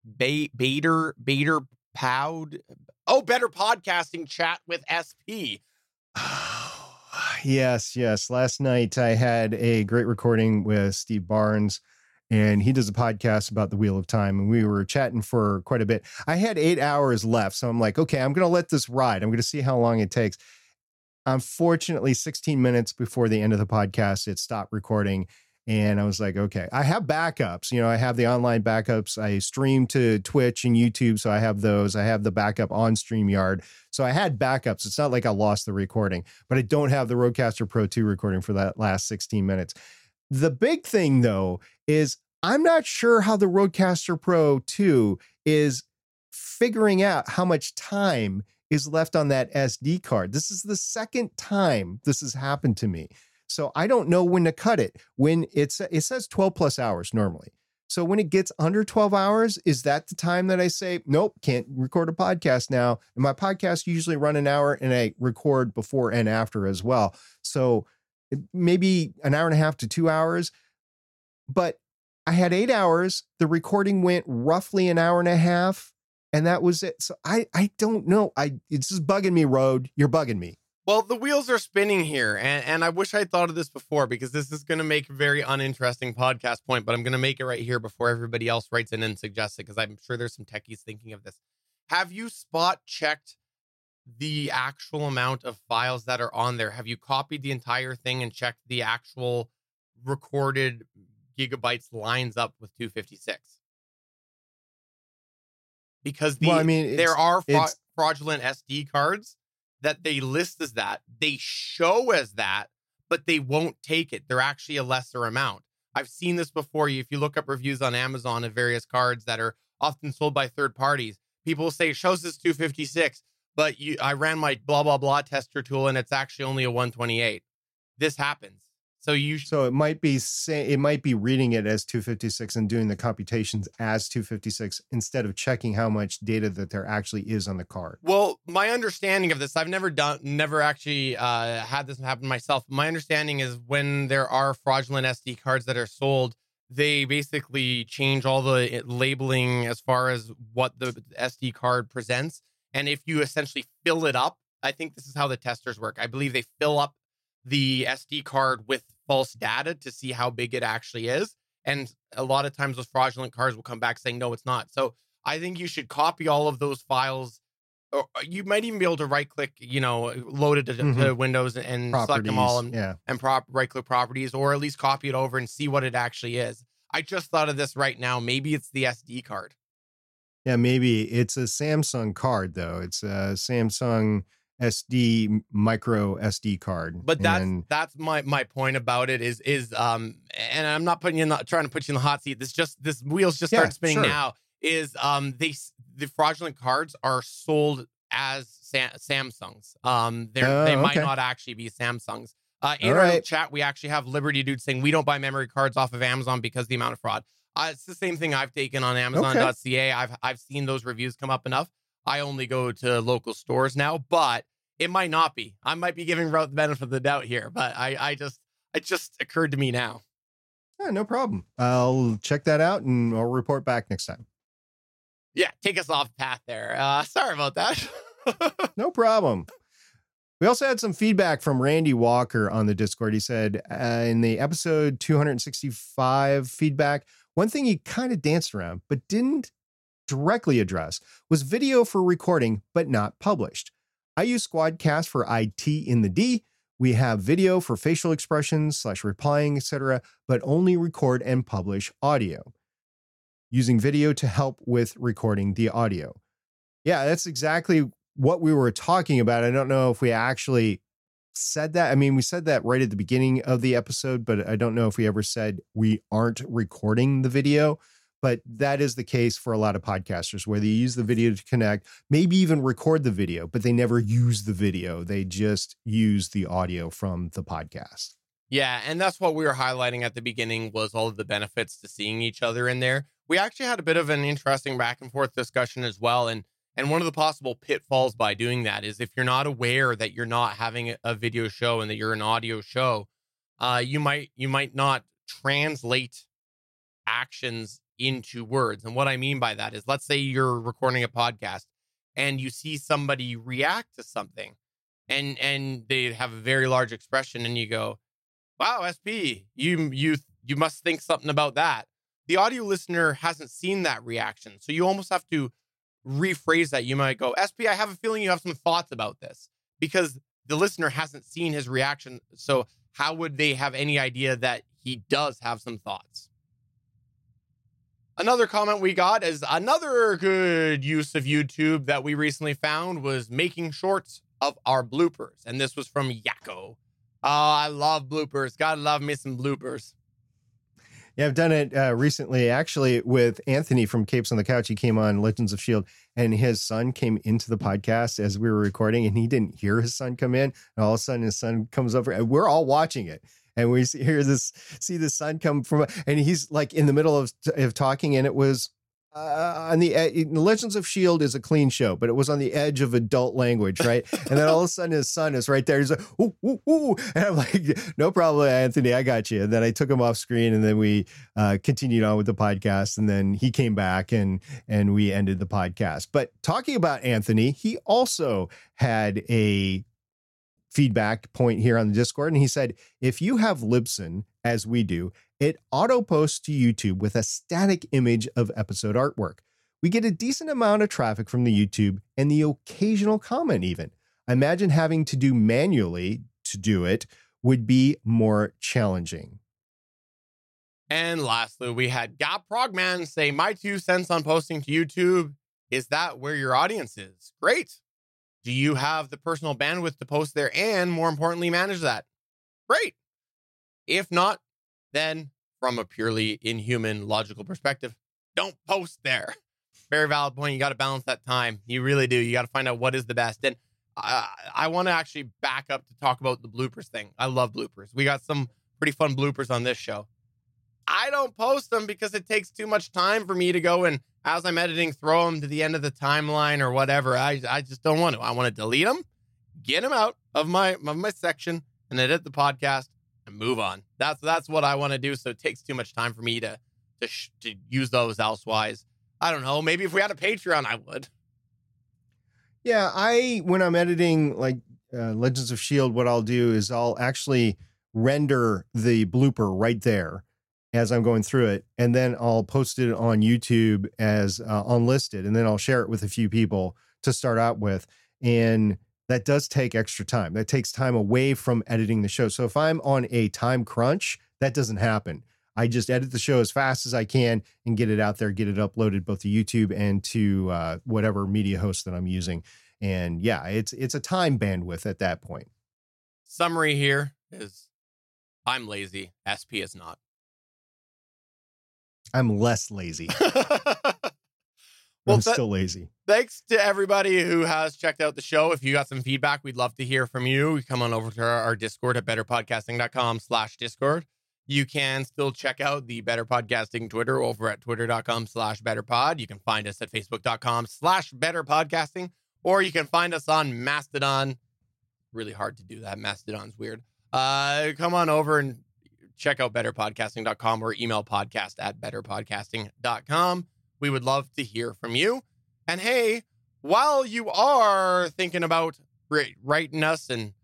ba- Bader Bader Powd. Oh, better podcasting chat with SP. yes, yes. Last night I had a great recording with Steve Barnes, and he does a podcast about the Wheel of Time, and we were chatting for quite a bit. I had eight hours left, so I'm like, okay, I'm going to let this ride. I'm going to see how long it takes. Unfortunately, 16 minutes before the end of the podcast, it stopped recording. And I was like, okay, I have backups. You know, I have the online backups. I stream to Twitch and YouTube. So I have those. I have the backup on StreamYard. So I had backups. It's not like I lost the recording, but I don't have the Rodecaster Pro 2 recording for that last 16 minutes. The big thing, though, is I'm not sure how the Rodecaster Pro 2 is figuring out how much time is left on that SD card. This is the second time this has happened to me. So I don't know when to cut it. When it's it says 12 plus hours normally. So when it gets under 12 hours, is that the time that I say, nope, can't record a podcast now? And my podcasts usually run an hour and I record before and after as well. So maybe an hour and a half to two hours. But I had eight hours. The recording went roughly an hour and a half. And that was it. So I I don't know. I it's just bugging me, Rode. You're bugging me. Well, the wheels are spinning here, and, and I wish I thought of this before because this is going to make a very uninteresting podcast point, but I'm going to make it right here before everybody else writes in and suggests it because I'm sure there's some techies thinking of this. Have you spot checked the actual amount of files that are on there? Have you copied the entire thing and checked the actual recorded gigabytes lines up with 256? Because the, well, I mean, there are fra- fraudulent SD cards that they list as that. They show as that, but they won't take it. They're actually a lesser amount. I've seen this before. If you look up reviews on Amazon of various cards that are often sold by third parties, people say it shows this 256, but you, I ran my blah blah blah tester tool and it's actually only a 128. This happens. So you sh- so it might be say it might be reading it as 256 and doing the computations as 256 instead of checking how much data that there actually is on the card. Well, my understanding of this, I've never done, never actually uh, had this happen myself. My understanding is when there are fraudulent SD cards that are sold, they basically change all the eh, labeling as far as what the SD card presents, and if you essentially fill it up, I think this is how the testers work. I believe they fill up the SD card with false data to see how big it actually is. And a lot of times those fraudulent cards will come back saying, no, it's not. So I think you should copy all of those files. Or you might even be able to right click, you know, load it to, mm-hmm. to Windows and properties, select them all and, yeah. and prop right click properties, or at least copy it over and see what it actually is. I just thought of this right now. Maybe it's the SD card. Yeah, maybe it's a Samsung card though. It's a Samsung SD micro SD card. But that's and, that's my my point about it is is um and I'm not putting you in the, trying to put you in the hot seat. This just this wheels just yeah, spinning sure. now. Is um they the fraudulent cards are sold as Sam, Samsungs. Um they uh, they might not actually be Samsungs. Uh, in All our right. chat, we actually have Liberty Dude saying we don't buy memory cards off of Amazon because of the amount of fraud. Uh, it's the same thing I've taken on Amazon.ca. Okay. I've I've seen those reviews come up enough. I only go to local stores now, but it might not be. I might be giving Rode the benefit of the doubt here, but I, I just, it just occurred to me now. Yeah, no problem. I'll check that out and I'll report back next time. Yeah, take us off path there. Uh, sorry about that. no problem. We also had some feedback from Randy Walker on the Discord. He said uh, in the episode 265 feedback, one thing he kind of danced around but didn't directly address was video for recording but not published. I use Squadcast for IT in the D. We have video for facial expressions slash replying, etc., but only record and publish audio. Using video to help with recording the audio. Yeah, that's exactly what we were talking about. I don't know if we actually said that. I mean, we said that right at the beginning of the episode, but I don't know if we ever said we aren't recording the video but that is the case for a lot of podcasters where they use the video to connect, maybe even record the video, but they never use the video. They just use the audio from the podcast. Yeah, and that's what we were highlighting at the beginning was all of the benefits to seeing each other in there. We actually had a bit of an interesting back and forth discussion as well and and one of the possible pitfalls by doing that is if you're not aware that you're not having a video show and that you're an audio show, uh, you might you might not translate actions into words. And what I mean by that is let's say you're recording a podcast and you see somebody react to something and and they have a very large expression and you go, "Wow, SP, you you you must think something about that." The audio listener hasn't seen that reaction. So you almost have to rephrase that. You might go, "SP, I have a feeling you have some thoughts about this." Because the listener hasn't seen his reaction. So how would they have any idea that he does have some thoughts? Another comment we got is another good use of YouTube that we recently found was making shorts of our bloopers. And this was from Yakko. Oh, I love bloopers. Gotta love me some bloopers. Yeah, I've done it uh, recently, actually, with Anthony from Capes on the Couch. He came on Legends of Shield, and his son came into the podcast as we were recording, and he didn't hear his son come in. And all of a sudden, his son comes over, and we're all watching it and we see, hear this see the son come from and he's like in the middle of, of talking and it was uh, on the Legends of Shield is a clean show, but it was on the edge of adult language, right? and then all of a sudden his son is right there. He's like, ooh, ooh, ooh. and I'm like, no problem, Anthony, I got you. And then I took him off screen, and then we uh, continued on with the podcast. And then he came back, and and we ended the podcast. But talking about Anthony, he also had a feedback point here on the Discord. And he said, if you have Libsyn, as we do, it auto posts to YouTube with a static image of episode artwork. We get a decent amount of traffic from the YouTube and the occasional comment, even. Imagine having to do manually to do it would be more challenging. And lastly, we had Gap Progman say, My two cents on posting to YouTube. Is that where your audience is? Great. Do you have the personal bandwidth to post there and more importantly, manage that? Great. If not, then from a purely inhuman logical perspective, don't post there. Very valid point. You got to balance that time. You really do. You got to find out what is the best. And I, I want to actually back up to talk about the bloopers thing. I love bloopers. We got some pretty fun bloopers on this show. I don't post them because it takes too much time for me to go and as I'm editing, throw them to the end of the timeline or whatever. I I just don't want to. I want to delete them, get them out of my of my section, and edit the podcast and move on. That's that's what I want to do. So it takes too much time for me to to sh- to use those elsewise. I don't know. Maybe if we had a Patreon, I would. Yeah, I when I'm editing like uh, Legends of Shield, what I'll do is I'll actually render the blooper right there as I'm going through it, and then I'll post it on YouTube as uh, unlisted, and then I'll share it with a few people to start out with. And that does take extra time. That takes time away from editing the show. So if I'm on a time crunch, that doesn't happen. I just edit the show as fast as I can and get it out there, get it uploaded both to YouTube and to uh, whatever media host that I'm using. And yeah, it's it's a time bandwidth at that point. Summary here is I'm lazy. SP is not. I'm less lazy. well, I'm th- still lazy. Thanks to everybody who has checked out the show. If you got some feedback, we'd love to hear from you. Come on over to our, Discord at betterpodcasting.com slash Discord. You can still check out the Better Podcasting Twitter over at twitter.com slash betterpod. You can find us at facebook.com slash betterpodcasting, or you can find us on Mastodon. Really hard to do that. Mastodon's weird. Uh, come on over and check out betterpodcasting.com or email podcast at betterpodcasting.com. We would love to hear from you. And hey, while you are thinking about writing us and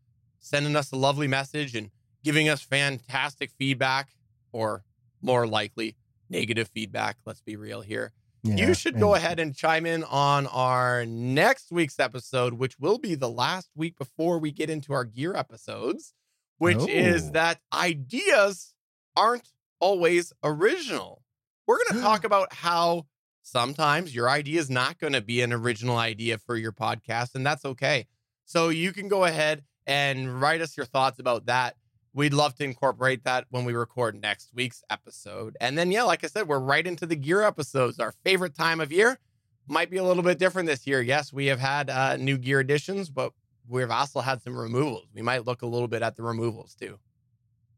sending us a lovely message and giving us fantastic feedback, or more likely, negative feedback, let's be real here. Yeah, you should go ahead and chime in on our next week's episode, which will be the last week before we get into our gear episodes which oh. is that ideas aren't always original. We're going to talk about how sometimes your idea is not going to be an original idea for your podcast, and that's okay. So you can go ahead and write us your thoughts about that. We'd love to incorporate that when we record next week's episode. And then, yeah, like I said, we're right into the gear episodes, our favorite time of year. Might be a little bit different this year. Yes, we have had uh, new gear additions, but we've also had some removals. We might look a little bit at the removals too.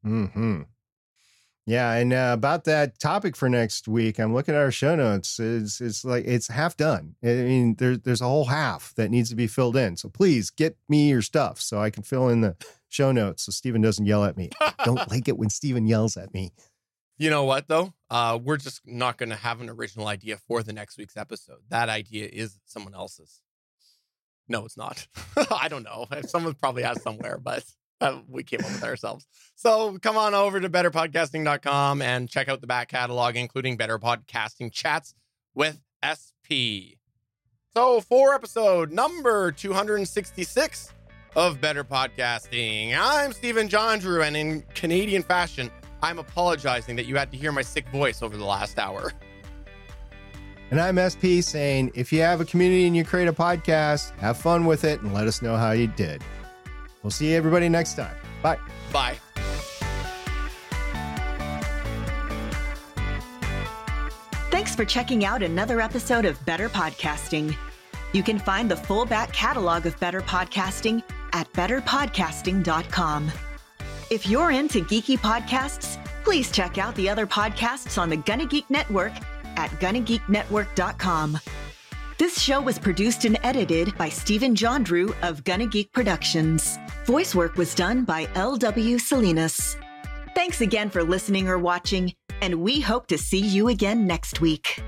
Hmm. Yeah, and uh, about that topic for next week, I'm looking at our show notes. It's it's like it's half done. I mean, there's there's a whole half that needs to be filled in. So please get me your stuff so I can fill in the show notes so Stephen doesn't yell at me. Don't like it when Stephen yells at me. You know what though? Uh, we're just not going to have an original idea for the next week's episode. That idea is someone else's. No, it's not. I don't know. Someone probably has somewhere, but uh, we came up with ourselves. So come on over to betterpodcasting.com and check out the back catalog, including Better Podcasting Chats with SP. So for episode number 266, of Better Podcasting. I'm Stephen John Drew, and in Canadian fashion, I'm apologizing that you had to hear my sick voice over the last hour. And I'm SP saying if you have a community and you create a podcast, have fun with it and let us know how you did. We'll see everybody next time. Bye. Bye. Thanks for checking out another episode of Better Podcasting. You can find the full back catalog of Better Podcasting at betterpodcasting.com. If you're into geeky podcasts, please check out the other podcasts on the Gonna Geek Network at GonnaGeekNetwork.com. This show was produced and edited by Stephen John Drew of Gonna Geek Productions. Voice work was done by L.W. Salinas. Thanks again for listening or watching, and we hope to see you again next week.